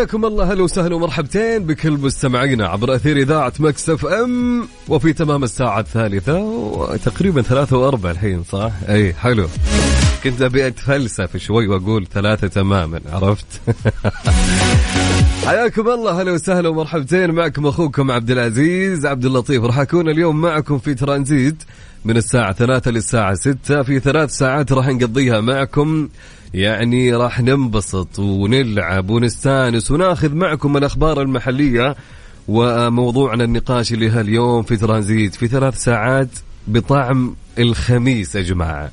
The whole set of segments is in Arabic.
حياكم الله هلا وسهلا ومرحبتين بكل مستمعينا عبر أثير إذاعة مكسف إم وفي تمام الساعة الثالثة وتقريبا ثلاثة وأربع الحين صح؟ أي حلو كنت أبي أتفلسف شوي وأقول ثلاثة تماما عرفت؟ حياكم الله هلا وسهلا ومرحبتين معكم أخوكم عبد العزيز عبد اللطيف راح أكون اليوم معكم في ترانزيت من الساعة ثلاثة للساعة ستة في ثلاث ساعات راح نقضيها معكم يعني راح ننبسط ونلعب ونستانس وناخذ معكم الأخبار المحلية وموضوعنا النقاش اللي هاليوم في ترانزيت في ثلاث ساعات بطعم الخميس يا جماعة.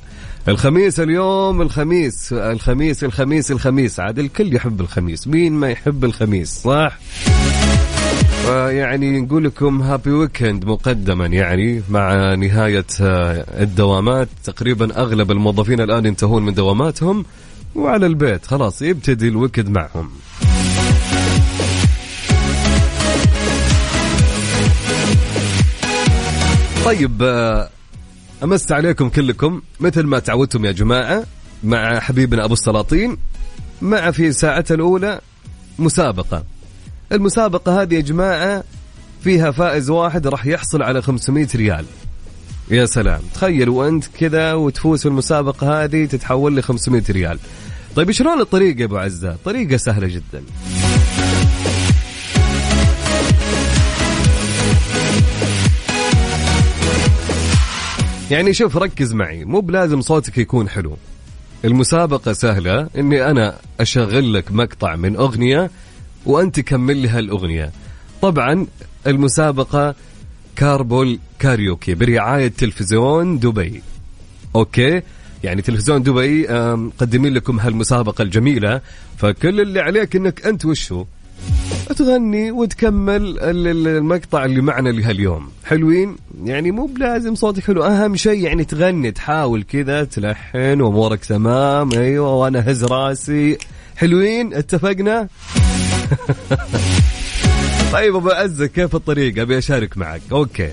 الخميس اليوم الخميس الخميس الخميس الخميس. عاد الكل يحب الخميس. مين ما يحب الخميس؟ صح؟ فيعني نقول لكم happy weekend مقدما يعني مع نهاية الدوامات. تقريبا أغلب الموظفين الآن ينتهون من دواماتهم. وعلى البيت. خلاص يبتدي الوكد معهم. طيب آه، أمس عليكم كلكم. مثل ما تعودتم يا جماعة مع حبيبنا أبو السلاطين مع في ساعته الأولى مسابقة. المسابقة هذه يا جماعة فيها فائز واحد راح يحصل على 500 ريال. يا سلام. تخيل وأنت كذا وتفوز في المسابقة هذه تتحول ل 500 ريال. طيب شلون الطريقة يا أبو عزة؟ طريقة سهلة جدا. يعني شوف ركز معي. مو بلازم صوتك يكون حلو. المسابقة سهلة. إني أنا أشغل لك مقطع من أغنية وأنت كمل لي هالاغنية طبعا المسابقة Carpool Karaoke برعاية تلفزيون دبي. okay؟ يعني تلفزيون دبي مقدمين لكم هالمسابقة الجميلة. فكل اللي عليك إنك أنت وشو؟ تغني وتكمل المقطع اللي معنا لهاليوم. حلوين؟ يعني مو بلازم صوتك حلو. أهم شيء يعني تغني تحاول كذا تلحن وأمورك تمام. أيوه وأنا هز راسي. حلوين؟ اتفقنا؟ طيب أبو عزة كيف الطريقة أبي أشارك معك. okay.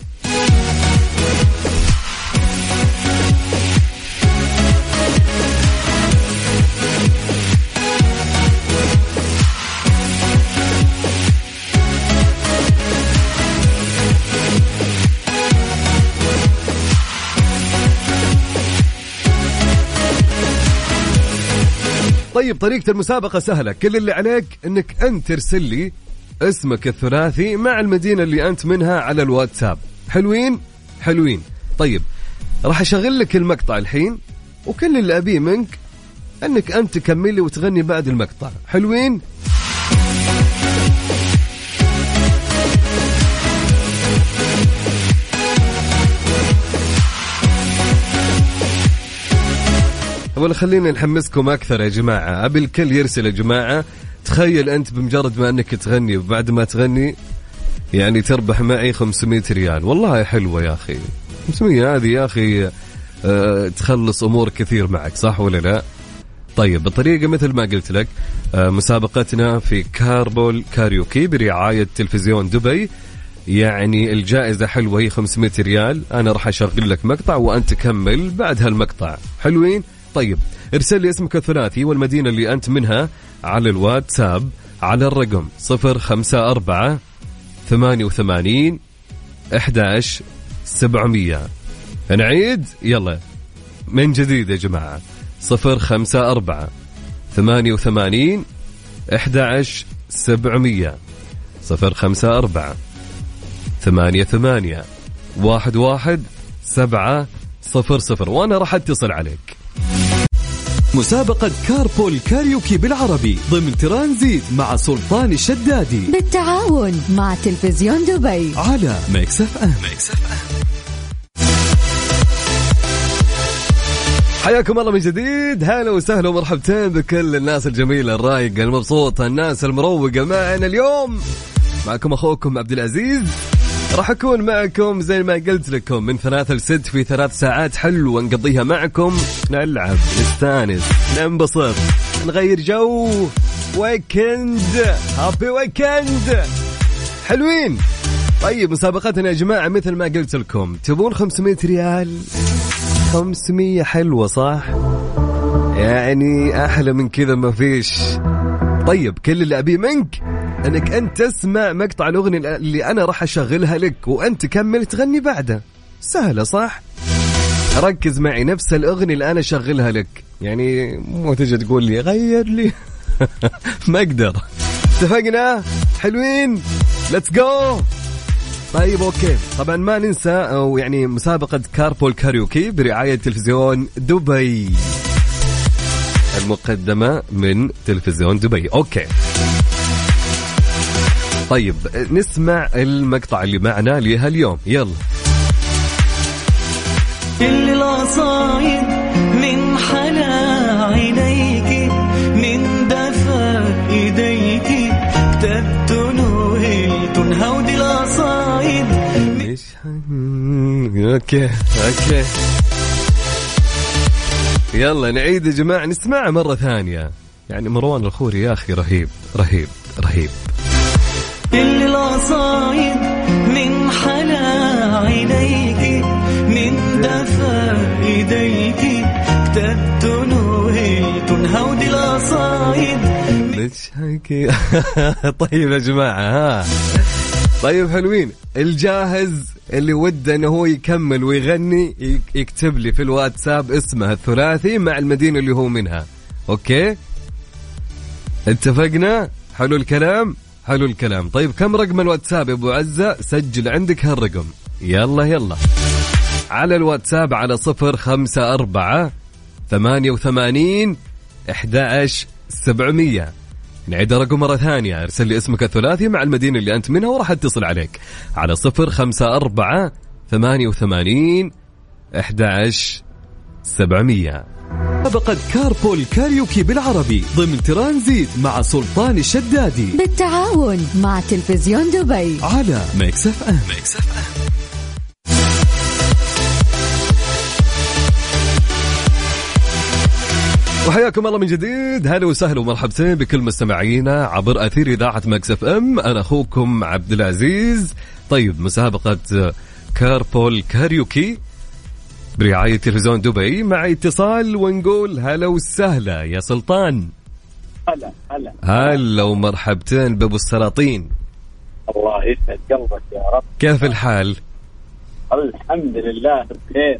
طيب طريقة المسابقة سهلة. كل اللي عليك إنك أنت ترسل لي اسمك الثلاثي مع المدينة اللي أنت منها على الواتساب. حلوين؟ حلوين. طيب راح أشغل لك المقطع الحين وكل اللي أبيه منك أنك أنت تكملي وتغني بعد المقطع. حلوين؟ ولا خلينا نحمسكم أكثر يا جماعة. أبي الكل يرسل يا جماعة تخيل أنت بمجرد ما أنك تغني وبعد ما تغني يعني تربح معي 500 ريال. والله حلوة يا أخي. 500 هذه يا أخي أه تخلص أمور كثير معك صح ولا لا؟ طيب الطريقة مثل ما قلت لك أه مسابقتنا في Carpool Karaoke برعاية تلفزيون دبي. يعني الجائزة حلوة هي 500 ريال. أنا راح أشغل لك مقطع وأنت تكمل بعد هالمقطع. حلوين؟ طيب ارسل لي اسمك الثلاثي والمدينة اللي أنت منها. على الواتساب على الرقم 054 88 11 700 نعيد؟ يلا. من جديد يا جماعة؟ 054 88 11 700 صفر خمسة أربعة ثمانية ثمانية واحد واحد سبعة صفر صفر. وأنا راح أتصل عليك. مسابقة Carpool Karaoke بالعربي ضمن ترانزيت مع سلطان الشدادي. بالتعاون مع تلفزيون دبي. على Mix FM. Mix FM. حياكم الله من جديد. هلا وسهلا ومرحبتين بكل الناس الجميلة الرايقة المبسوطة الناس المروقة معنا اليوم. معكم أخوكم عبد العزيز. راح أكون معكم زي ما قلت لكم من ثلاثة لست في ثلاث ساعات حلوة نقضيها معكم. نلعب نستانس ننبسط نغير جو. weekend happy weekend حلوين. طيب مسابقتنا يا جماعة مثل ما قلت لكم. تبون 500 ريال؟ 500 حلوة صح؟ يعني أحلى من كذا ما فيش. طيب كل اللي أبيه منك أنك أنت تسمع مقطع الأغنية اللي أنا راح أشغلها لك وأنت تكمل تغني بعده سهلة صح؟ ركز معي نفس الأغنية اللي أنا أشغلها لك. يعني مو تجي تقول لي غير لي. ما أقدر. اتفقنا؟ حلوين؟ let's go طيب okay. طبعا ما ننسى أو يعني مسابقة Carpool Karaoke برعاية تلفزيون دبي. المقدمة من تلفزيون دبي. okay. طيب نسمع المقطع اللي معنا لهاليوم يلا كل القصايد من حلا عينيك من دفا إيديك. كتبتن وقلتن هودي القصايد إيش okay أوكي. يلا نعيد يا جماعة نسمعها مرة ثانية. يعني مروان الخوري يا أخي رهيب رهيب رهيب. القصايد من حلا عينيك من دفا إيديك كتبت نوهلت هودي القصايد ليش طيب يا جماعة ها. طيب حلوين الجاهز اللي وده إنه هو يكمل ويغني يك- يكتب لي في الواتساب اسمه الثلاثي مع المدينة اللي هو منها. أوكي؟ اتفقنا؟ حلو الكلام؟ حلو الكلام. طيب كم رقم الواتساب يا أبو عزة؟ سجل عندك هالرقم. يلا يلا. على الواتساب على صفر خمسة أربعة ثمانية وثمانين أحد سبعمية. نعيد الرقم مرة ثانية. ارسل لي اسمك الثلاثي مع المدينة اللي أنت منها وراح أتصل عليك. على صفر خمسة أربعة ثمانية وثمانين أحد سبعمية. مسابقة Carpool Karaoke بالعربي ضمن ترانزيت مع سلطان الشدادي. بالتعاون مع تلفزيون دبي. على Mix FM. Mix FM. وحياكم الله من جديد. هلا وسهلا ومرحبتين بكل مستمعينا عبر أثير إذاعة Mix FM. أنا أخوكم عبد العزيز. طيب مسابقة Carpool Karaoke. برعاية تلفزيون دبي مع اتصال ونقول هلا وسهلا يا سلطان. هلا هلا. هلا ومرحبتين بابو السلاطين. الله يسعد قلبك يا رب. كيف الحال؟ الحمد لله بخير.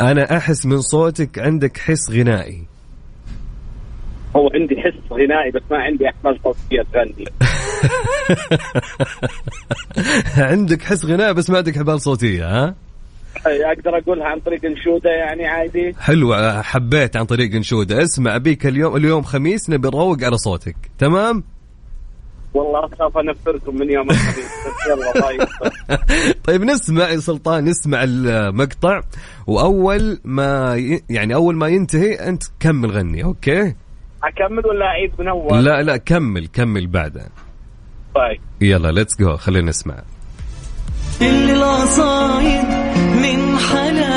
أنا أحس من صوتك عندك حس غنائي. هو عندي حس غنائي بس ما عندي أحمال صوتية تغني. عندك حس غنائي بس ما عندك حبال صوتية ها؟ أقدر أقولها عن طريق إنشودة يعني عادي. حلو حبيت عن طريق إنشودة. اسمع أبيك اليوم اليوم خميس نبي نروق على صوتك. تمام؟ والله اخاف انفركم من يوم الخميس. بس يلا طيب نسمع يا سلطان نسمع المقطع. وأول ما ي... يعني أول ما ينتهي أنت كمل غني okay؟ أكمل ولا أعيد من أول؟ لا لا كمل كمل بعدها طيب. يلا let's go خلينا نسمع. القصايد من حلا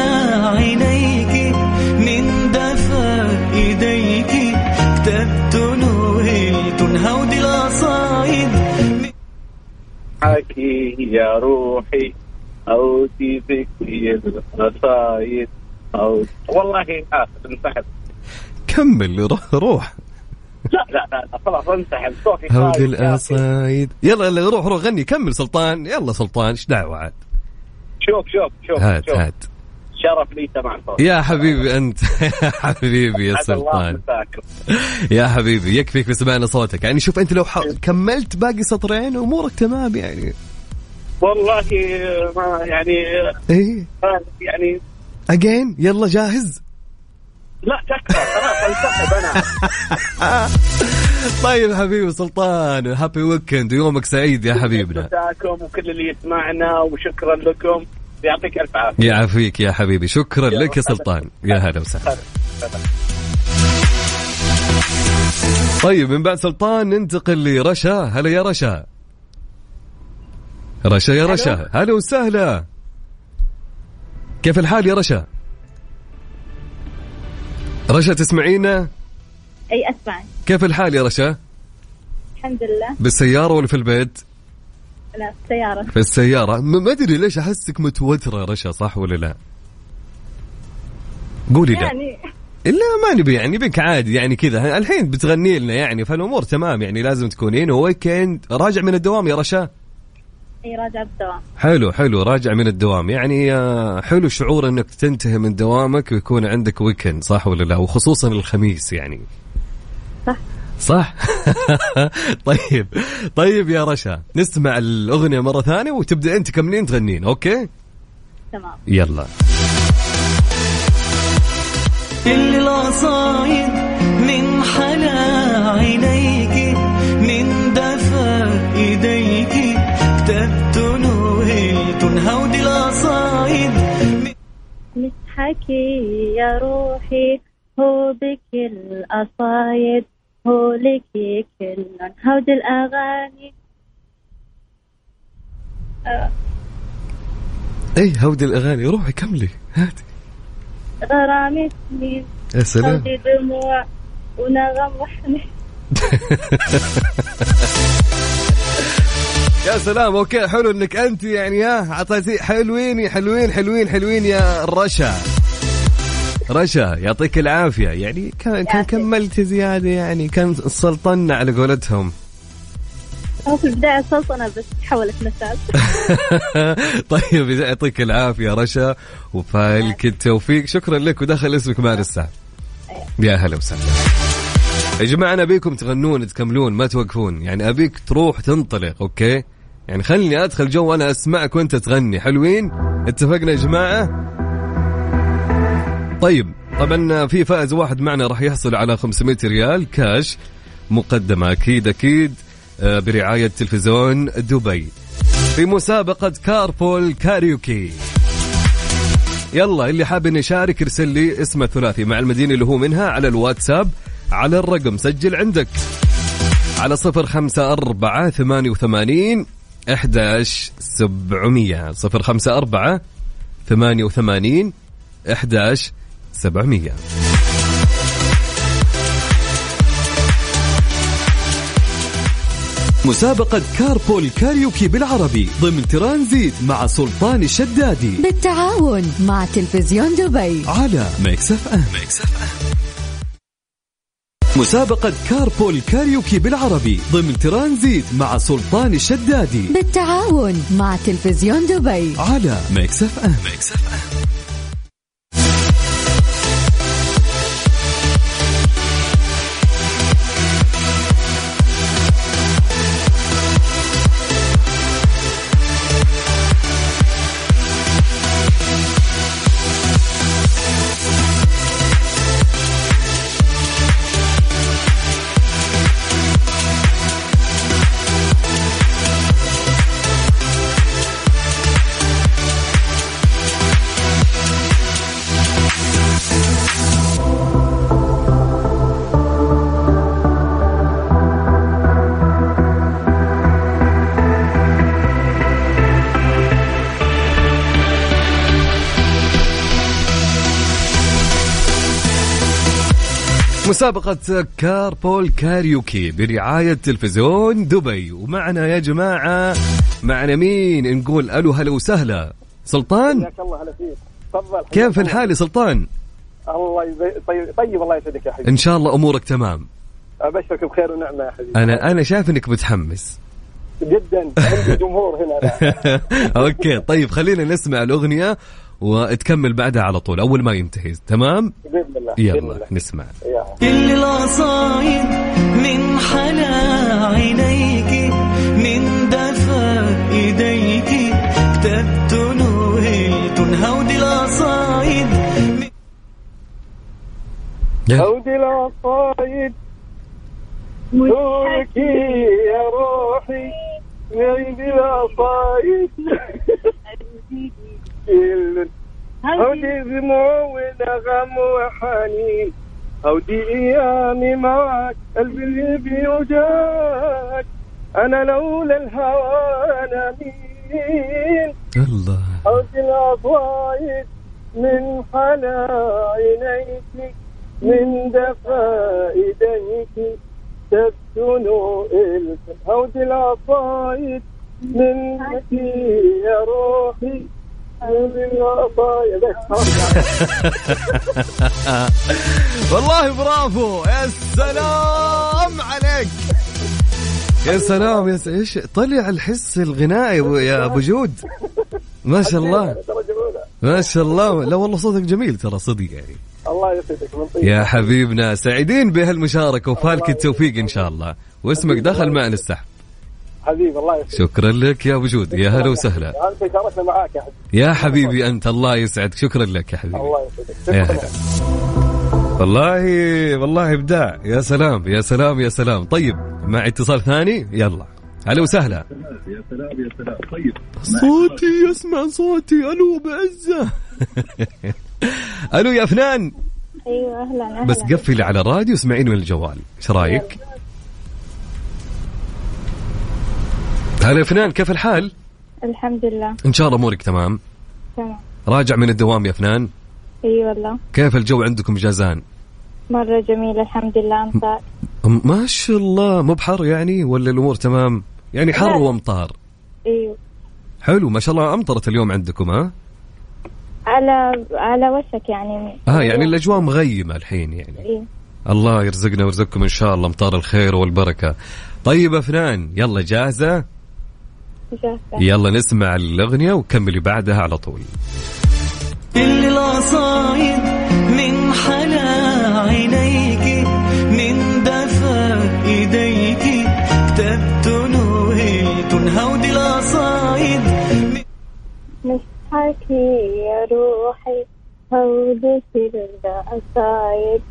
عينيك من دفا إيديك. كتبتن وقلتن هودي القصايد حكي يا روحي أو تذكري القصايد أو والله اسف انسحب. كمل روح روح. لا لا لا لا، خلاص انسحب. صوتي هودي. القصايد يلا يلا روح روح غني كمل سلطان. يلا سلطان إيش دعوة عاد؟ شوف شوف شوف هات شوف. هات. شرف لي سماع صوتك يا حبيبي أنت. يا حبيبي يا سلطان. يا حبيبي يكفيك بسمعنا صوتك. يعني شوف أنت لو ح... كملت باقي سطرين أمورك تمام يعني. والله ما يعني إيه. يعني. اجين يلا جاهز. لا تكفى خلاص انسحب أنا. طيب حبيبي سلطان هابي ويكند ويومك سعيد يا حبيبنا. مساكم وكل اللي يسمعنا وشكرا لكم. يعطيك ألف عافية. يعافيك يا حبيبي. شكرا لك يا سلطان. يا هلا وسهلا. طيب من بعد سلطان ننتقل لرشا. هلا يا رشا. رشا يا رشا. هلا وسهلا. كيف الحال يا رشا؟ رشا تسمعينا؟ أي أسمع. كيف الحال يا رشا؟ الحمد لله. بالسيارة ولا في البيت؟ لا السيارة. في السيارة. ما أدري ليش أحسك متوترة يا رشا صح ولا لا؟ قولي لا يعني. لا ما نبي يعني نبيك عادي يعني كذا. الحين بتغني لنا يعني فالأمور تمام يعني لازم تكونين. ويكند راجع من الدوام يا رشا. إي راجعة بالدوام. حلو حلو راجع من الدوام. يعني آه، حلو شعور إنك تنتهي من دوامك ويكون عندك weekend صح ولا لا؟ وخصوصا الخميس يعني. صح. صح؟ طيب طيب يا رشا نسمع الأغنية مرة ثانية وتبدأ أنت كملين تغنين okay؟ تمام. يلا. اللي القصايد من حلا عينيك مضحكي يا روحي هو بك القصايد هو لك كل هود الأغاني. اي هودي الأغاني. روحي كملي. هاتي. غرامة سنين يا سلام. دموع ونغم وحنين يا سلام أوكي حلو إنك أنت يعني ها اعطيتي حلوين حلوين حلوين حلوين يا رشا. رشا يعطيك العافية. يعني كان كان. كملت زيادة يعني كان سلطنا على قولتهم. هو في البداية سلطنة بس تحولت مساج طيب يعطيك العافية رشا وفالك التوفيق. شكرا لك ودخل اسمك معنا الساعة. يا هلا وسهلا. يا جماعة أنا أبيكم تغنون تكملون ما توقفون. يعني أبيك تروح تنطلق أوكي؟ يعني خلني أدخل جو وأنا أسمعك وأنت تغني. حلوين؟ اتفقنا يا جماعة؟ طيب طبعا في فائز واحد معنا راح يحصل على 500 ريال كاش مقدمة أكيد أكيد آه، برعاية تلفزيون دبي. في مسابقة Carpool Karaoke. يلا اللي حاب إنه يشارك ارسل لي اسمه ثلاثي مع المدينة اللي هو منها على الواتساب على الرقم سجل عندك. على صفر خمسة أربعة ثمانية وثمانين إحداش سبعمية صفر خمسة أربعة ثمانية وثمانين إحداش سبعمية. مسابقة Carpool Karaoke بالعربي ضمن ترانزيت مع سلطان الشدادي. بالتعاون مع تلفزيون دبي. على Mix FM Mix FM. مسابقة Carpool Karaoke بالعربي ضمن ترانزيت مع سلطان الشدادي. بالتعاون مع تلفزيون دبي. على ميكس أف أم. ميكس اف ام مسابقة Carpool Karaoke برعاية تلفزيون دبي. ومعنا يا جماعة معنا مين؟ نقول ألو هلا وسهلا. سلطان؟ حياك الله هلا فيك. تفضل كيف. الحال يا سلطان؟ الله يبي... طيب طيب الله يسعدك يا حبيبي. إن شاء الله أمورك تمام. أبشرك بخير ونعمة يا حبيبي. أنا أنا شايف إنك متحمس. جدا عندي جمهور هنا. أنا. okay طيب خلينا نسمع الأغنية. وتكمل بعدها على طول أول ما ينتهي تمام بإذن الله بإذن يلا الله. نسمع يا. كل القصايد من حلا عينيك من دفا إيديك كتبت نوهلت هودي القصايد يلا. عودي العصايد نورك يا روحي عودي العصايد عودي دموع ونغم وحنين عودي ايامي معك قلبي اللي بيوجعك أنا لولا الهوى أنا مين الله عودي العصايد من حلا عينيك من دفا ايديك تبتنو الفن عودي العصايد منك يا روحي. والله برافو. يا سلام عليك. يا سلام يا. إيش؟ طلع الحس الغنائي يا أبو جود. ما شاء الله. ما شاء الله. لا والله صوتك جميل ترى صدق يعني. الله يسعدك من طيب. يا حبيبنا سعيدين بهالمشاركة وفالك التوفيق إن شاء الله. واسمك دخل معنا السحب. حبيبي الله يسعدك شكرا لك يا أبو جود. يا هلا وسهلا. شاركنا معاك يا حبيبي. يا حبيبي أنت الله يسعدك. شكرا لك يا حبيبي. الله يسعدك يا. هلا. والله والله إبداع. يا سلام يا سلام يا سلام. طيب مع اتصال ثاني؟ يلا. هلا وسهلا. صوتي يسمع صوتي. ألو بعزة. ألو يا فنان أيوه أهلا أهلا. بس قفلي على الراديو اسمعيني من الجوال. إيش رأيك؟ هلا فنان كيف الحال؟ الحمد لله. إن شاء الله أمورك تمام. تمام. راجع من الدوام يا فنان؟ إي والله. كيف الجو عندكم جازان؟ مرة جميل الحمد لله امطار ما شاء الله مو بحر يعني ولا الأمور تمام؟ يعني حر لا. وأمطار. أيوه حلو ما شاء الله أمطرت اليوم عندكم ها؟ على على وشك يعني. آه يعني الأجواء مغيمة الحين يعني. إيه الله يرزقنا ويرزقكم إن شاء الله أمطار الخير والبركة. طيب يا فنان يلا جاهزه جاهزة؟ يلا نسمع الأغنية وكملي بعدها على طول. كل القصايد من حلا عينيك من دفا إيديك. كتبت نوهلت هودي القصايد نصحكي يا روحي هودة القصايد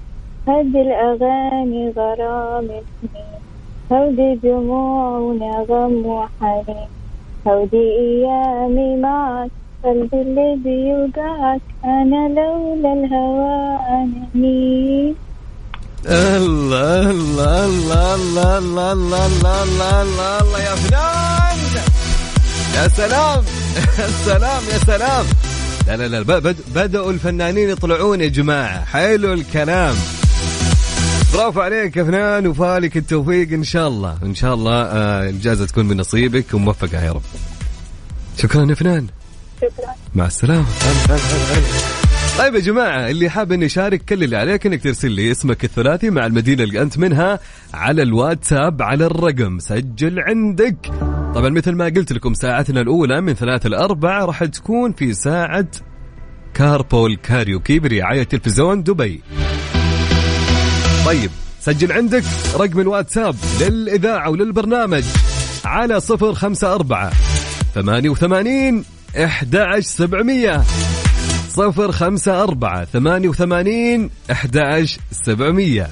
هدي الأغاني غرام سنين هودي دموع ونغم وحنين. هودي أيامي معك قلبي اللي بيوجعك أنا لولا الهوى أنا مين الله الله الله الله الله الله الله الله الله الله يا فنان يا سلام يا سلام يا سلام لا لا لا بدأوا الفنانين يطلعون يا جماعة حلو الكلام برافو عليك يا فنان وفالك التوفيق إن شاء الله. إن شاء الله آه، الجائزة تكون من نصيبك وموفقة يا رب. شكرا يا فنان شكرا. مع هلا طيب يا جماعة اللي حاب انه يشارك كل اللي عليك إنك ترسل لي اسمك الثلاثي مع المدينة اللي أنت منها على الواتساب على الرقم. سجل عندك. طبعا مثل ما قلت لكم ساعتنا الأولى من ثلاثة لأربعة راح تكون في ساعة كاربول كاريوكي برعاية تلفزيون دبي. طيب سجل عندك رقم الواتساب للإذاعة وللبرنامج على صفر خمسة أربعة ثمانية وثمانين إحدى عشر سبعمية. صفر خمسة أربعة ثمانية وثمانين إحدى عشر سبعمية.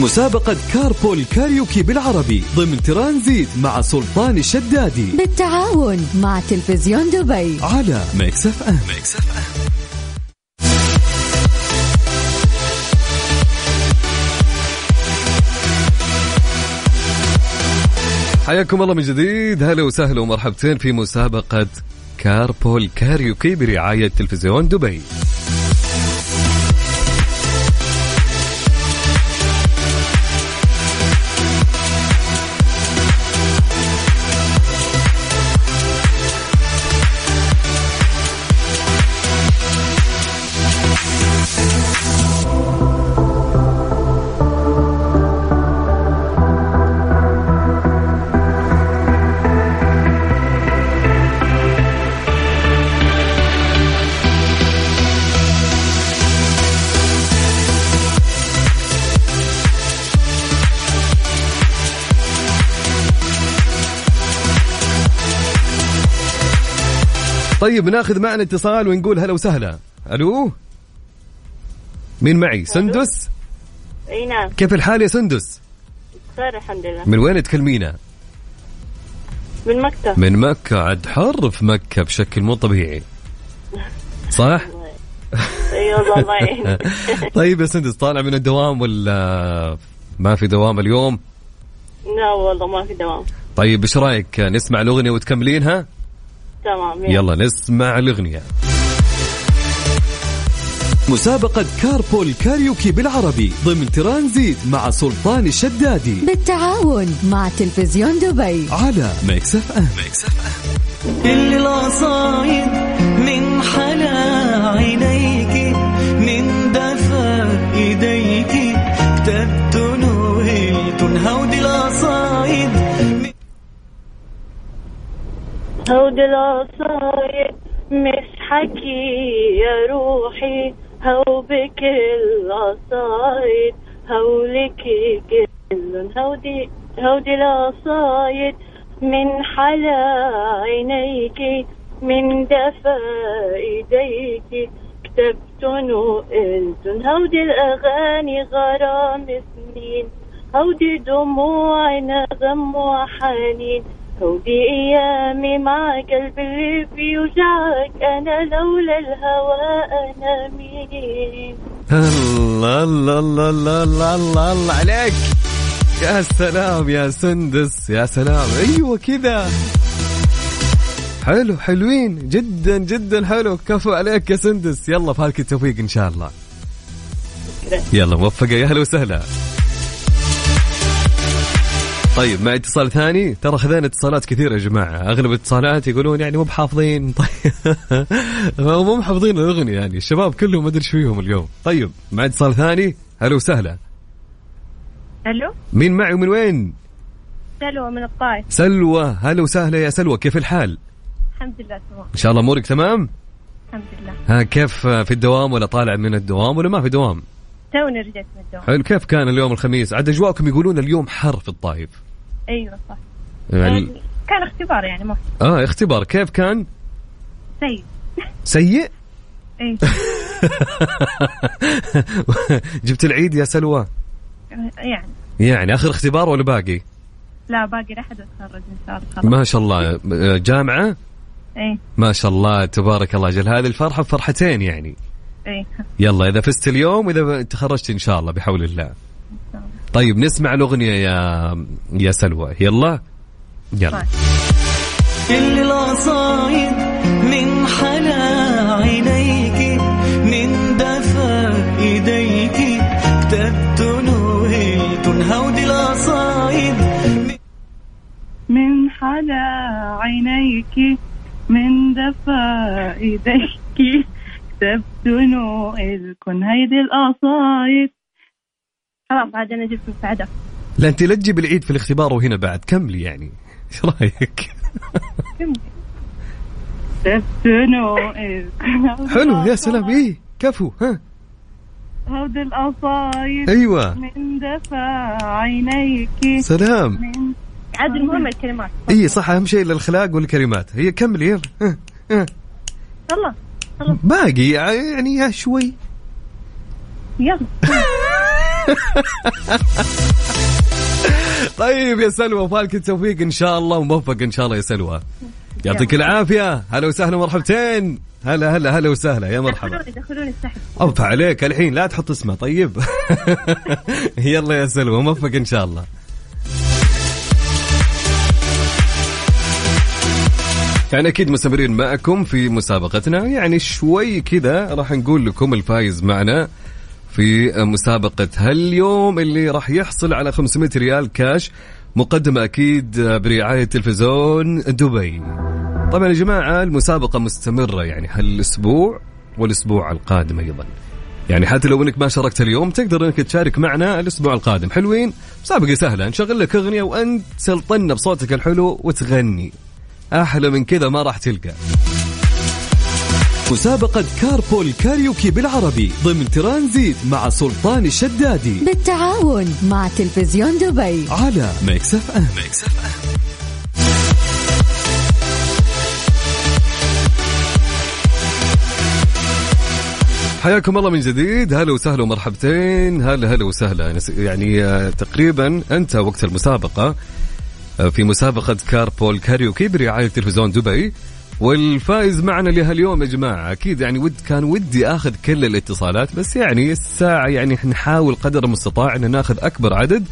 مسابقة Carpool Karaoke بالعربي ضمن ترانزيت مع سلطان الشدادي. بالتعاون مع تلفزيون دبي. على Mix FM. Mix FM. حياكم الله من جديد. هلا وسهلا ومرحبتين في مسابقة كاربول كاريوكي برعاية تلفزيون دبي. طيب ناخذ معنا اتصال ونقول هلا وسهلا. ألو؟ مين معي؟ سندس؟ إي نعم. كيف الحال يا سندس؟ بخير الحمد لله. من وين تكلمينا؟ من مكة. من مكة. عاد حر في مكة بشكل مو طبيعي. صح؟ إي والله الله يعينك. طيب يا سندس طالع من الدوام ولا ما في دوام اليوم؟ لا والله ما في دوام. طيب إيش رأيك نسمع الأغنية وتكملينها؟ تمام يلا. نسمع الأغنية. مسابقة Carpool Karaoke بالعربي ضمن ترانزيت مع سلطان الشدادي. بالتعاون مع تلفزيون دبي. على Mix FM. كل القصايد من حلا عينيك من دفا إيديك كتبت نوهلت هودي هودي القصايد مش حكي يا روحي. هو بكل قصايد هولك كلن هودي هودي القصايد من حلا عينيك من دفا إيديك. كتبتن وقلتن هودي الأغاني غرام سنين. هودي دموع نغم وحنين. هودي أيامي مع قلب اللي بيوجعك. أنا لولا الهوى أنا مين؟ الله الله الله الله الله الله, الله عليك. يا سلام يا سندس يا سلام. أيوه كذا. حلو حلوين. جدا جدا حلو. كفو عليك يا سندس. يلا فالك التوفيق إن شاء الله. يلا موفقة. يا أهلا وسهلا. طيب مع اتصال ثاني؟ ترى خذينا اتصالات كثيرة يا جماعة. أغلب الاتصالات يقولون يعني مو بحافظين. طيب. مو محافظين الأغنية يعني. الشباب كلهم ما أدري إيش فيهم اليوم. طيب مع اتصال ثاني؟ هلا وسهلا ألو؟ مين معي ومن وين؟ سلوى من الطائف. سلوى. هلا وسهلا يا سلوى. كيف الحال؟ الحمد لله تمام. إن شاء الله أمورك تمام؟ الحمد لله. ها كيف في الدوام ولا طالع من الدوام ولا ما في دوام؟ توني رجعت من الدوام. حلو كيف كان اليوم الخميس؟ عاد أجواءكم يقولون اليوم حر في الطايف أيوه صح. يعني كان اختبار يعني ما آه اختبار. كيف كان؟ سيء. سيء؟ اي جبت العيد يا سلوى. يعني. يعني آخر اختبار ولا باقي؟ لا باقي لحد اتخرج إن شاء الله. خلاص ما شاء الله. جامعة؟ اي ما شاء الله تبارك الله. جل هذه الفرحة بفرحتين يعني. اي يلا إذا فزت اليوم واذا تخرجت إن شاء الله بحول الله. طيب نسمع الأغنية يا يا سلوى. يلا. يلا. كل القصايد من حلا عينيك من دفا إيديك. كتبت نوهلت هودي القصايد من حلا عينيك من دفا إيديك. كتبت نوئلكن هيدي القصايد خلاص عاد أنا جبت مساعدة. لا أنت لا تجيب العيد في الاختبار وهنا بعد. كملي يعني. إيش رأيك؟ حلو يا سلام. إيه كفو. ها. هودي القصايد أيوه. من دفا عينيك سلام. من عاد المهم الكلمات. اي صح. أهم شيء الاخلاق والكلمات. هي كملي. يلا. ها باقي يعني يا شوي. يلا. طيب يا سلوى فالك التوفيق إن شاء الله وموفق إن شاء الله يا سلوى. يعطيك العافية. هلا وسهلا مرحبتين هلا هلا هلا وسهلا. يا مرحبا. دخلوني دخلوني السحب. اوف عليك الحين لا تحط اسمه. طيب. يلا يا سلوى موفق إن شاء الله. يعني أكيد مستمرين معكم في مسابقتنا. يعني شوي كذا راح نقول لكم الفايز معنا. في مسابقة. هاليوم اللي راح يحصل على 500 ريال كاش؟ مقدمة أكيد برعاية تلفزيون دبي. طبعا يا جماعة المسابقة مستمرة يعني هالأسبوع والأسبوع القادم أيضا. يعني حتى لو إنك ما شاركت اليوم تقدر إنك تشارك معنا الأسبوع القادم. حلوين؟ مسابقة سهلة. نشغل لك أغنية وأنت تسلطنا بصوتك الحلو وتغني. أحلى من كذا ما راح تلقى. مسابقة Carpool Karaoke بالعربي ضمن ترانزيت مع سلطان الشدادي. بالتعاون مع تلفزيون دبي. على Mix FM, Mix FM. حياكم الله من جديد. هلا وسهلا ومرحبتين. هلا هلا وسهلا. يعني آه، تقريبا انتهى وقت المسابقة آه، في مسابقة Carpool Karaoke برعاية تلفزيون دبي. والفائز معنا لهاليوم يا جماعة. أكيد يعني ود كان ودي آخذ كل الاتصالات بس يعني الساعة يعني نحاول قدر المستطاع ان ناخذ أكبر عدد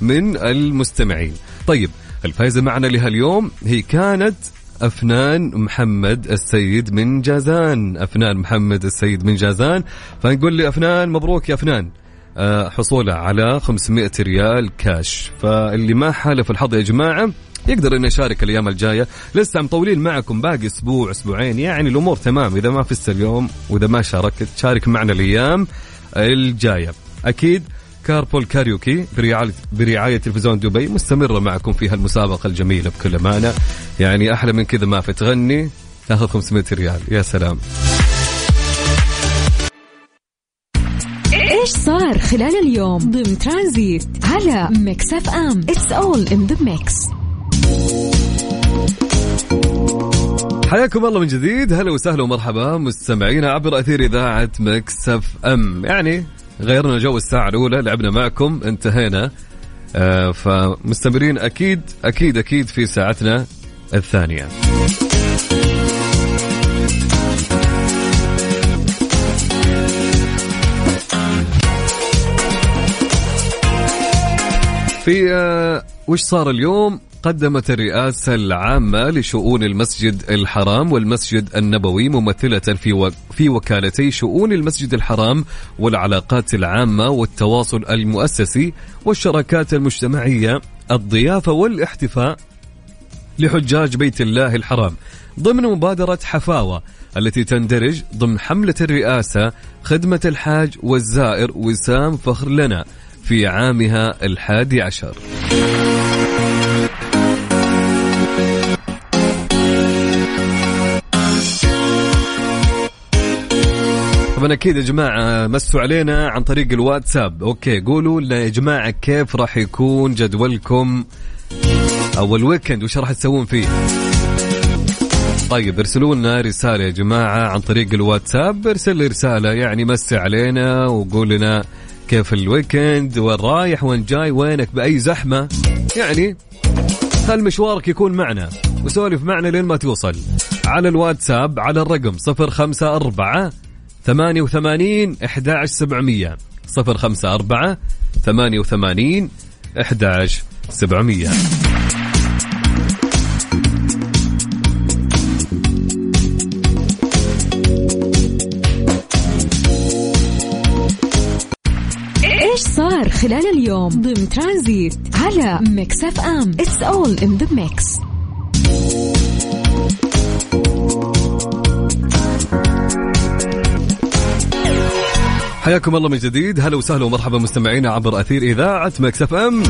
من المستمعين. طيب الفائزة معنا لهاليوم هي كانت أفنان محمد السيد من جازان. أفنان محمد السيد من جازان. فنقول لي أفنان مبروك يا أفنان. آه، حصوله على 500 ريال كاش. فاللي ما حالف الحظ يا جماعة يقدر إنه يشارك الأيام الجاية. لسه مطولين معكم باقي أسبوع أسبوعين. يعني الأمور تمام. إذا ما فزت اليوم وإذا ما شاركت شارك معنا الأيام الجاية. أكيد Carpool Karaoke برعاية, برعاية تلفزيون دبي مستمرة معكم في هالمسابقة الجميلة بكل أمانة. يعني أحلى من كذا ما في تغني تأخذ 500 ريال. يا سلام. إيش صار خلال اليوم؟ ضمن ترانزيت على Mix FM. It's all in the mix حياكم الله من جديد. هلا وسهلا ومرحبا مستمعينا عبر أثير إذاعة Mix FM. يعني غيرنا جو الساعة الأولى لعبنا معكم انتهينا. آه فمستمرين أكيد أكيد أكيد في ساعتنا الثانية. في آه وش صار اليوم؟ قدمت الرئاسة العامة لشؤون المسجد الحرام والمسجد النبوي ممثلة في و... في وكالتي شؤون المسجد الحرام والعلاقات العامة والتواصل المؤسسي والشراكات المجتمعية الضيافة والاحتفاء لحجاج بيت الله الحرام. ضمن مبادرة حفاوة التي تندرج ضمن حملة الرئاسة خدمة الحاج والزائر وسام فخر لنا في عامها الحادي عشر. طبعا أكيد يا جماعة مسوا علينا عن طريق الواتساب. Okay قولوا لنا يا جماعة كيف راح يكون جدولكم أو ال weekend وش راح تسوون فيه؟ طيب ارسلوا لنا رسالة يا جماعة عن طريق الواتساب. ارسل لي رسالة يعني مسي علينا وقول لنا كيف ال weekend وين رايح وين جاي وينك بأي زحمة. يعني خل مشوارك يكون معنا وسولف معنا لين ما توصل. على الواتساب على الرقم 054 88 11700 054 88 11700 إيش صار خلال اليوم؟ ضمن ترانزيت على Mix FM. It's all in the mix حياكم الله من جديد. هلا وسهلا ومرحبا مستمعينا عبر أثير إذاعة Mix FM.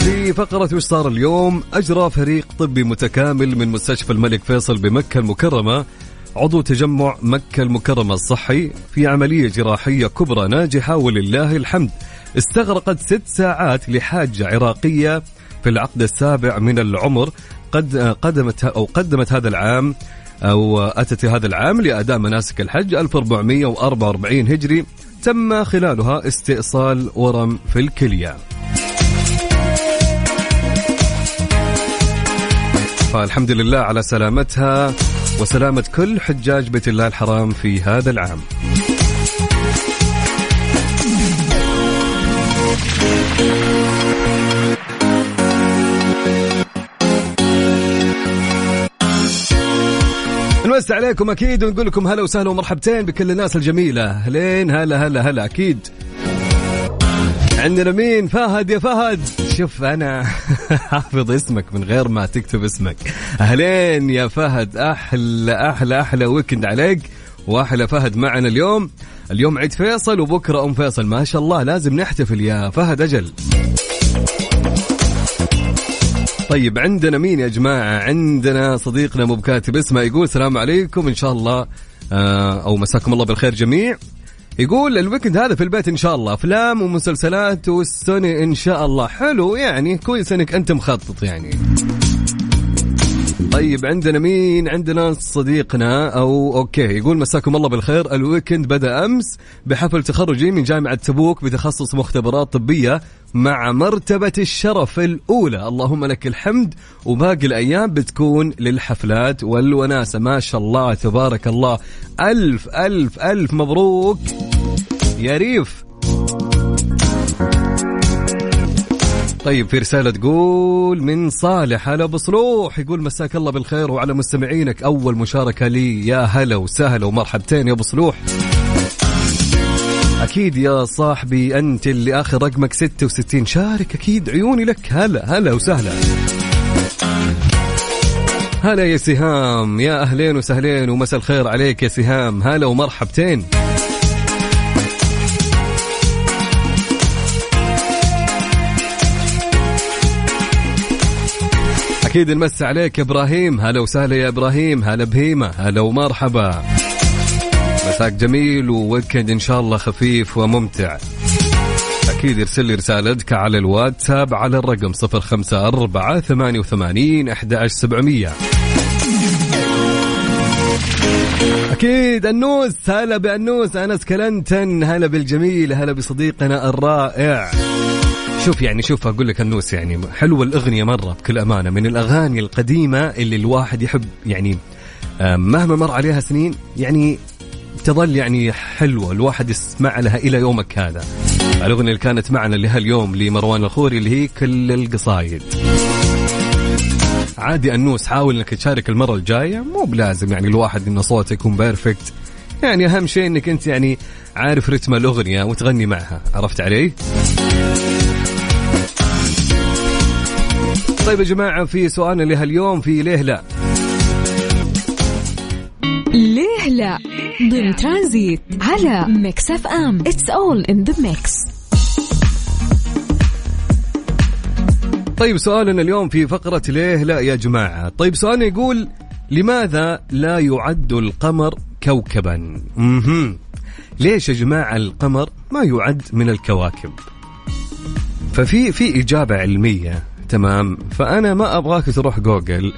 في فقرة وش صار اليوم؟ أجرى فريق طبي متكامل من مستشفى الملك فيصل بمكة المكرمة. عضو تجمع مكة المكرمة الصحي في عملية جراحية كبرى ناجحة ولله الحمد. استغرقت ست ساعات لحاجة عراقية في العقد السابع من العمر. قد قدمت أو قدمت هذا العام أو أتت هذا العام لأداء مناسك الحج 1444 هجري تم خلالها استئصال ورم في الكلية. فالحمد لله على سلامتها وسلامة كل حجاج بيت الله الحرام في هذا العام. نمس عليكم أكيد ونقول لكم هلا وسهلا ومرحبتين بكل الناس الجميلة. اهلين هلا هلا هلا أكيد. عندنا مين؟ فهد يا فهد. شوف أنا حافظ اسمك من غير ما تكتب اسمك. اهلين يا فهد أحلى أحلى أحلى ويكند عليك. وأحلى فهد معنا اليوم. اليوم عيد فيصل وبكرة أم فيصل. ما شاء الله لازم نحتفل يا فهد أجل. طيب عندنا مين يا جماعة؟ عندنا صديقنا مو بكاتب اسمه يقول السلام عليكم إن شاء الله آه، أو مساكم الله بالخير جميع. يقول ال weekend هذا في البيت إن شاء الله أفلام ومسلسلات والسوني إن شاء الله. حلو يعني كويس إنك أنت مخطط يعني. طيب عندنا مين؟ عندنا صديقنا أو okay يقول مساكم الله بالخير ال weekend بدأ أمس بحفل تخرجي من جامعة تبوك بتخصص مختبرات طبية مع مرتبة الشرف الأولى. اللهم لك الحمد. وباقي الأيام بتكون للحفلات والوناسة. ما شاء الله تبارك الله. ألف ألف ألف مبروك. يا ريف. طيب في رسالة تقول من صالح هلا بصلوح يقول مساك الله بالخير وعلى مستمعينك. أول مشاركة لي. يا هلا وسهلا ومرحبتين يا بصلوح أكيد يا صاحبي أنت اللي آخر رقمك 66 شارك أكيد عيوني لك. هلا هلا وسهلا. هلا يا سهام. يا أهلين وسهلين ومساء الخير عليك يا سهام. هلا ومرحبتين. أكيد نمس عليك إبراهيم. هلا وسهلا يا إبراهيم. هلا بهيمة. هلا ومرحبا. مساك جميل وويكند إن شاء الله خفيف وممتع. أكيد ارسل لي رسالتك على الواتساب على الرقم 054 88 11700 أكيد النوس هلا بأنوس أنس كلنتن. هلا بالجميل. هلا بصديقنا الرائع. شوف يعني شوف أقول لك النوس يعني حلوة الأغنية مرة بكل أمانة من الأغاني القديمة اللي الواحد يحب يعني مهما مر عليها سنين يعني تظل يعني حلوة الواحد يسمع لها إلى يومك هذا. الأغنية اللي كانت معنا لهاليوم لمروان الخوري اللي هي كل القصايد. عادي انوس حاول إنك تشارك المرة الجاية مو بلازم يعني الواحد إنه صوته يكون بيرفكت يعني أهم شيء إنك أنت يعني عارف رتم الأغنية وتغني معها عرفت علي؟ طيب يا جماعة في سؤالنا لهاليوم في ليه لا ليه لا ضمن ترانزيت على Mix FM. It's all in the mix طيب سؤالنا اليوم في فقرة ليه لا يا جماعة. طيب سؤالنا يقول لماذا لا يعد القمر كوكبا؟ مهم. ليش يا جماعة القمر ما يعد من الكواكب؟ ففي في إجابة علمية. تمام. فأنا ما أبغاك تروح جوجل.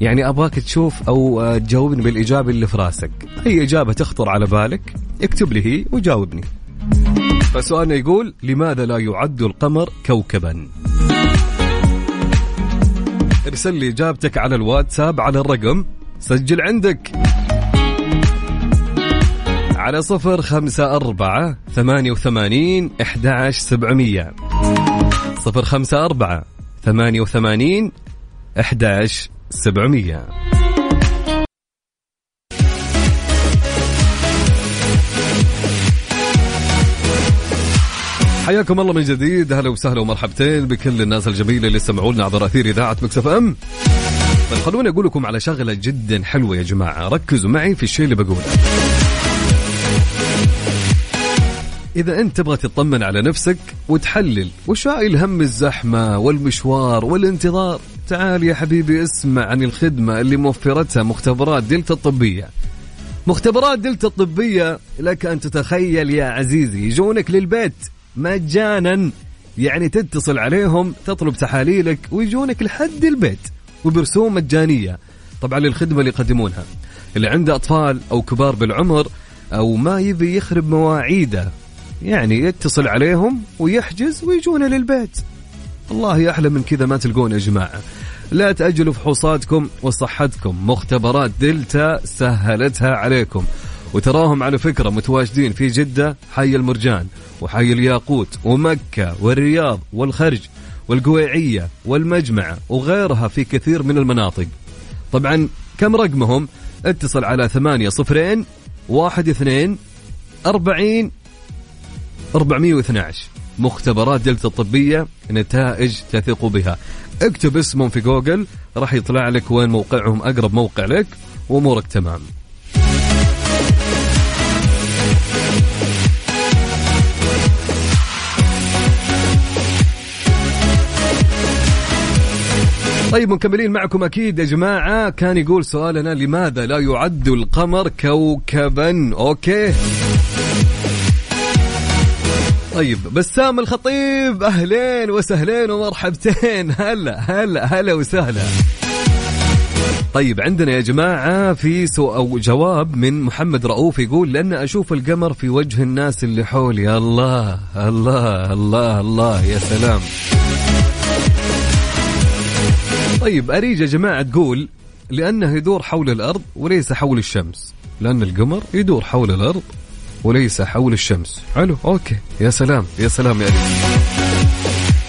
يعني أبغاك تشوف أو تجاوبني بالإجابة اللي في راسك. أي إجابة تخطر على بالك اكتب لي هي وجاوبني. فسؤالنا يقول لماذا لا يعد القمر كوكبا؟ ارسل لي إجابتك على الواتساب على الرقم. سجل عندك. على صفر خمسة أربعة ثمانية وثمانين إحدى سبعمية. صفر خمسة أربعة ثمانية وثمانين أحداش سبعمية. حياكم الله من جديد هلا وسهلا ومرحبتين بكل الناس الجميلة اللي سمعونا عبر أثير إذاعة مكسف طيب خلوني أقول لكم على شغلة جدا حلوة يا جماعة ركزوا معي في الشيء اللي بقوله. إذا أنت تبغى تطمن على نفسك وتحلل وشايل هم الزحمة والمشوار والانتظار؟ تعال يا حبيبي اسمع عن الخدمة اللي موفرتها مختبرات دلتا الطبية. مختبرات دلتا الطبية لك أن تتخيل يا عزيزي يجونك للبيت مجانا يعني تتصل عليهم تطلب تحاليلك ويجونك لحد البيت وبرسوم مجانية. طبعا للخدمة اللي يقدمونها. اللي عنده أطفال أو كبار بالعمر أو ما يبي يخرب مواعيده. يعني يتصل عليهم ويحجز ويجونا للبيت. والله أحلى من كذا ما تلقون يا جماعة. لا تأجلوا فحوصاتكم وصحتكم. مختبرات دلتا سهلتها عليكم. وتراهم على فكرة متواجدين في جدة حي المرجان وحي الياقوت ومكة والرياض والخرج والقويعية والمجمعة وغيرها في كثير من المناطق. طبعا كم رقمهم؟ اتصل على ثمانية صفرين واحد اثنين أربعين 412 مختبرات دلتا الطبية نتائج تثق بها. اكتب اسمهم في جوجل راح يطلع لك وين موقعهم أقرب موقع لك وأمورك تمام. طيب مكملين معكم أكيد يا جماعة. كان يقول سؤالنا لماذا لا يعد القمر كوكبا؟ okay. طيب بسام الخطيب أهلين وسهلين ومرحبتين. هلا هلا هلا وسهلا. طيب عندنا يا جماعة في سو أو جواب من محمد رؤوف يقول لأن أشوف القمر في وجه الناس اللي حولي. الله الله الله الله يا سلام. طيب أريج يا جماعة تقول لأنه يدور حول الأرض وليس حول الشمس. لأن القمر يدور حول الأرض. وليس حول الشمس. حلو أوكي. يا سلام يا سلام يا أريج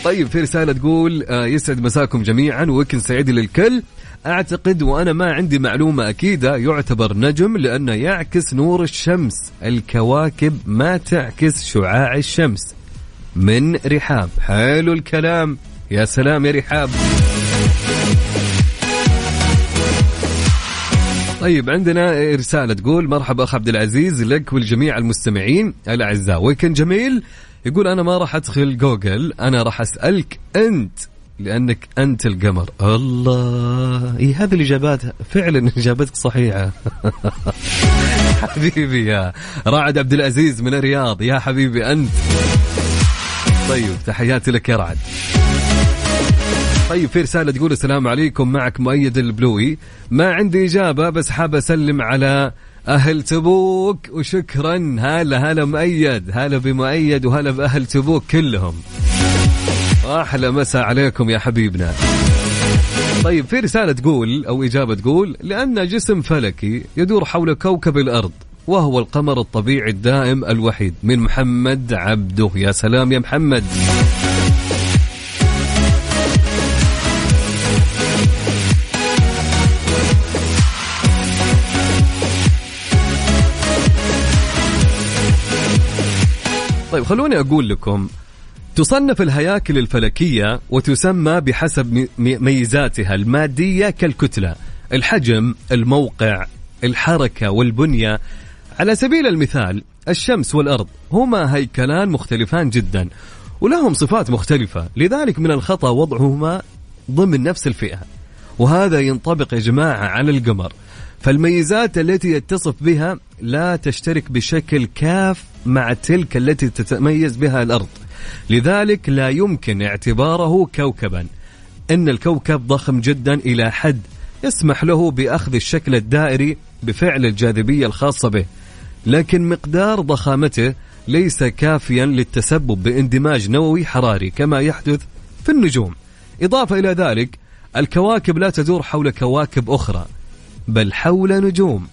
طيب في رسالة تقول آه، يسعد مساكم جميعا ويكن سعيد للكل. أعتقد وأنا ما عندي معلومة أكيدة يعتبر نجم لأنه يعكس نور الشمس. الكواكب ما تعكس شعاع الشمس. من رحاب. حلو الكلام. يا سلام يا رحاب. طيب عندنا رسالة تقول مرحبا أخ عبد العزيز لك ولجميع المستمعين الأعزاء. ويكن جميل يقول أنا ما راح أدخل جوجل أنا راح أسألك أنت لأنك أنت القمر. الله. إيه هذه الإجابات فعلا إجابتك صحيحة. حبيبي يا رعد عبد العزيز من الرياض. يا حبيبي أنت. طيب تحياتي لك يا رعد طيب في رسالة تقول السلام عليكم معك مؤيد البلوي. ما عندي إجابة بس حاب أسلم على أهل تبوك وشكرا. هلا هلا مؤيد هلا بمؤيد وهلا بأهل تبوك كلهم. أحلى مساء عليكم يا حبيبنا. طيب في رسالة تقول أو إجابة تقول لأن جسم فلكي يدور حول كوكب الأرض وهو القمر الطبيعي الدائم الوحيد من محمد عبده. يا سلام يا محمد. طيب خلوني أقول لكم تصنف الهياكل الفلكية وتسمى بحسب ميزاتها المادية كالكتلة. الحجم الموقع الحركة والبنية. على سبيل المثال الشمس والأرض هما هيكلان مختلفان جدا ولهم صفات مختلفة. لذلك من الخطأ وضعهما ضمن نفس الفئة. وهذا ينطبق يا جماعة على القمر. فالميزات التي يتصف بها لا تشترك بشكل كاف مع تلك التي تتميز بها الأرض. لذلك لا يمكن اعتباره كوكبا. إن الكوكب ضخم جدا إلى حد يسمح له بأخذ الشكل الدائري بفعل الجاذبية الخاصة به. لكن مقدار ضخامته ليس كافيا للتسبب باندماج نووي حراري كما يحدث في النجوم. إضافة إلى ذلك الكواكب لا تدور حول كواكب أخرى بل حول نجوم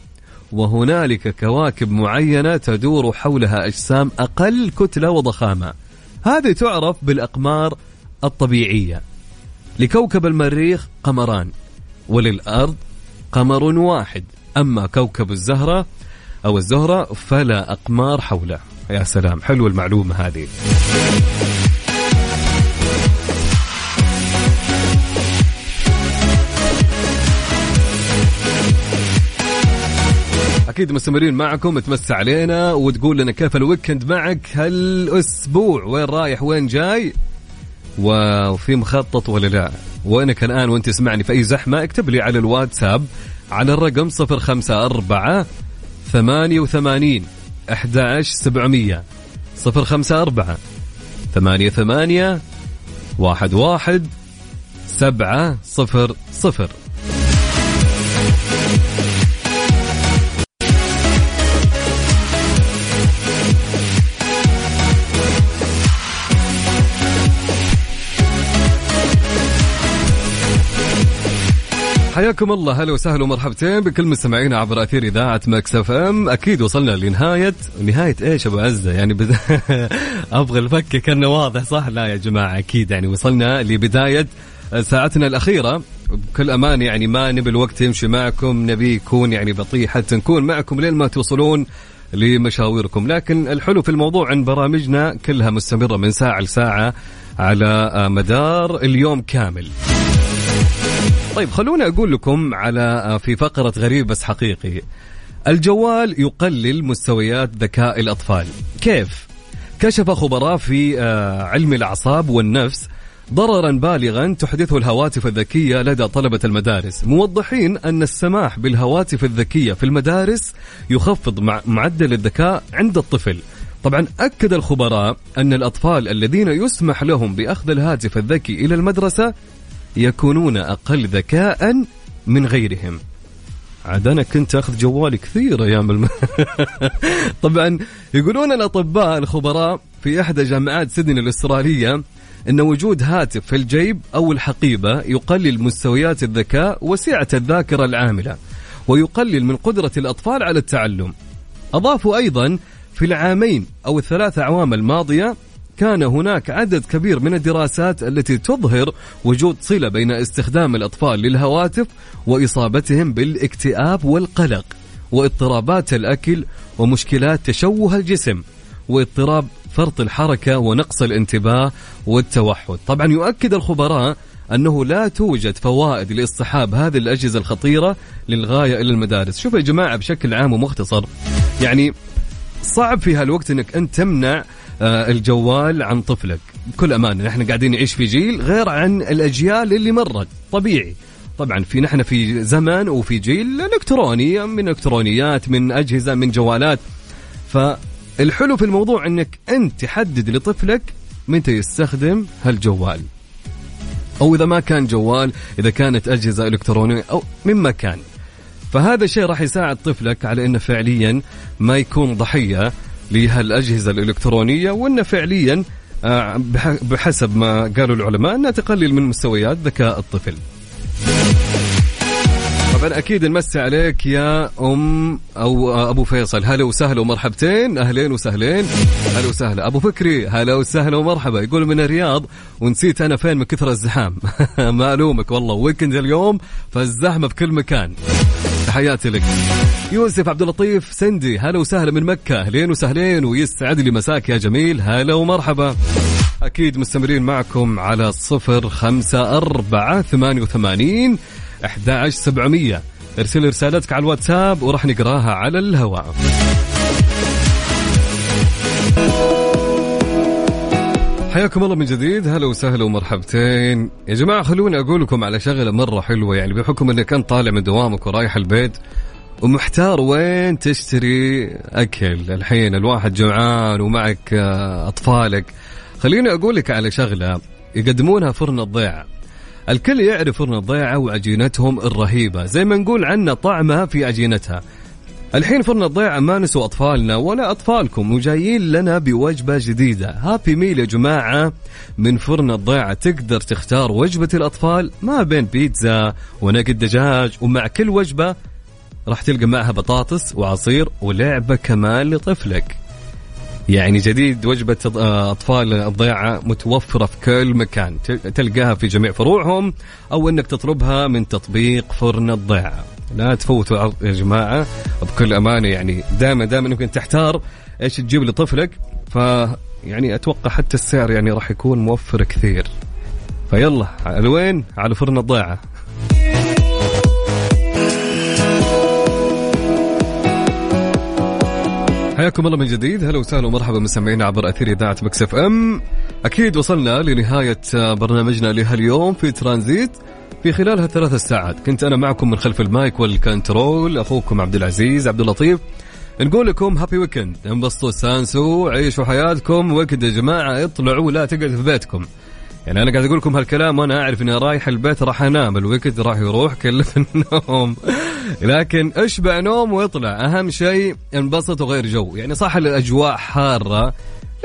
وهنالك كواكب معينة تدور حولها أجسام أقل كتلة وضخامة. هذه تعرف بالأقمار الطبيعية. لكوكب المريخ قمران وللأرض قمر واحد. أما كوكب الزهرة أو الزهرة فلا أقمار حوله. يا سلام حلو المعلومة هذه. أكيد مستمرين معكم تمسى علينا وتقول لنا كيف الويكند معك هالأسبوع؟ وين رايح؟ وين جاي؟ وفي مخطط ولا لا؟ وينك الآن وأنت تسمعني في أي زحمة؟ اكتب لي على الواتساب على الرقم 054 88 11700 054 88 11 700 حياكم الله. هلا وسهلا ومرحبتين بكل مستمعينا عبر أثير إذاعة Mix FM. أكيد وصلنا لنهايه نهاية إيش أبو عزة؟ يعني بد... أبغى الفك كأنه واضح صح؟ لا يا جماعة أكيد يعني وصلنا لبداية ساعتنا الأخيرة. بكل أمان يعني ما نبي الوقت يمشي معكم نبي يكون يعني بطيء حتى نكون معكم لين ما توصلون لمشاويركم. لكن الحلو في الموضوع إن برامجنا كلها مستمرة من ساعة لساعة على مدار اليوم كامل. طيب خلوني أقول لكم على آه، في فقرة غريب بس حقيقي. الجوال يقلل مستويات ذكاء الأطفال. كيف؟ كشف خبراء في آه، علم الأعصاب والنفس ضررا بالغا تحدثه الهواتف الذكية لدى طلبة المدارس. موضحين أن السماح بالهواتف الذكية في المدارس يخفض معدل الذكاء عند الطفل. طبعا أكد الخبراء أن الأطفال الذين يسمح لهم بأخذ الهاتف الذكي إلى المدرسة يكونون أقل ذكاء من غيرهم عاد أنا كنت أخذ جوالي كثير أيام الم... طبعا يقولون الأطباء الخبراء في إحدى جامعات سيدني الأسترالية إن وجود هاتف في الجيب أو الحقيبة يقلل مستويات الذكاء وسعة الذاكرة العاملة ويقلل من قدرة الأطفال على التعلم. أضافوا أيضا في العامين أو الثلاث أعوام الماضية كان هناك عدد كبير من الدراسات التي تظهر وجود صلة بين استخدام الأطفال للهواتف وإصابتهم بالاكتئاب والقلق واضطرابات الأكل ومشكلات تشوه الجسم واضطراب فرط الحركة ونقص الانتباه والتوحد. طبعا يؤكد الخبراء أنه لا توجد فوائد لاصطحاب هذه الأجهزة الخطيرة للغاية إلى المدارس. شوفوا يا جماعة بشكل عام ومختصر يعني صعب في هالوقت إنك انت تمنع الجوال عن طفلك. بكل أمانة نحن قاعدين نعيش في جيل غير عن الأجيال اللي مرت. طبيعي. طبعا في نحن في زمن وفي جيل إلكتروني من إلكترونيات من أجهزة من جوالات. فالحلو في الموضوع إنك أنت تحدد لطفلك متى يستخدم هالجوال. أو إذا ما كان جوال إذا كانت أجهزة إلكترونية أو مما كان. فهذا الشيء راح يساعد طفلك على إنه فعليا ما يكون ضحية. لهالأجهزة الإلكترونية وانه فعليا آه، بحسب ما قالوا العلماء أنها تقلل من مستويات ذكاء الطفل. طبعا أكيد نمسي عليك يا أم أو أبو فيصل. هلا وسهلا ومرحبتين. أهلين وسهلين. هلا وسهلا. أبو فكري هلا وسهلا ومرحبا. يقول من الرياض ونسيت أنا فين من كثر الزحام. ما ألومك والله. ويكند اليوم فالزحمة في كل مكان. تحياتي لك. يوسف عبد اللطيف سندي هلا وسهلا من مكة. أهلين وسهلين ويسعد لي مساك يا جميل. هلا ومرحبا. أكيد مستمرين معكم على صفر خمسة أربعة ثمانية وثمانين أحد سبعمية. ارسل رسالتك على الواتساب وراح نقراها على الهواء. حياكم الله من جديد. هلا وسهلا ومرحبتين. يا جماعة خلوني أقول لكم على شغلة مرة حلوة يعني بحكم أنك أنت طالع من دوامك ورايح البيت ومحتار وين تشتري أكل. الحين الواحد جوعان ومعك آه، أطفالك. خليني أقول لك على شغلة يقدمونها فرن الضيعة. الكل يعرف فرن الضيعة وعجينتهم الرهيبة. زي ما نقول عنا طعمها في عجينتها. الحين فرن الضيعة ما نسوا أطفالنا ولا أطفالكم وجايين لنا بوجبة جديدة. هابي ميل يا جماعة. من فرن الضيعة تقدر تختار وجبة الأطفال ما بين بيتزا ونقد دجاج ومع كل وجبة راح تلقى معها بطاطس وعصير ولعبة كمان لطفلك. يعني جديد وجبة أطفال الضيعة متوفرة في كل مكان. تلقاها في جميع فروعهم أو أنك تطلبها من تطبيق فرن الضيعة. لا تفوتوا يا جماعة بكل أمانة يعني دائما دائما ممكن تحتار إيش تجيب لطفلك. ف يعني أتوقع حتى السعر يعني راح يكون موفر كثير. فيلا على وين؟ على فرن الضيعة حياكم الله من جديد. هلا وسهلا ومرحبا مستمعينا عبر أثير إذاعة Mix FM. أكيد وصلنا لنهاية برنامجنا لهاليوم في ترانزيت. في خلال هالثلاث ساعات كنت أنا معكم من خلف ال mic وال control أخوكم عبد العزيز عبد اللطيف. نقول لكم happy weekend انبسطوا استانسوا عيشوا حياتكم. weekend يا جماعة اطلعوا لا تقعدوا في بيتكم. يعني أنا قاعد أقول لكم هالكلام وأنا أعرف إني رايح البيت راح أنام. ال weekend راح يروح كله في النوم. لكن أشبع نوم واطلع أهم شيء انبسط وغير جو. يعني صح الأجواء حارة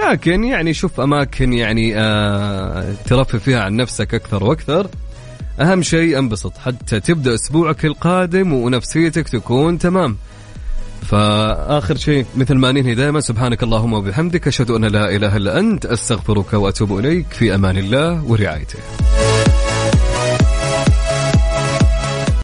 لكن يعني شوف أماكن يعني آه ترفه فيها عن نفسك أكثر وأكثر. أهم شيء انبسط حتى تبدأ أسبوعك القادم ونفسيتك تكون تمام. فآخر شيء مثل ما ننهي دائما سبحانك اللهم وبحمدك أشهد أن لا إله إلا أنت أستغفرك وأتوب إليك في أمان الله ورعايته.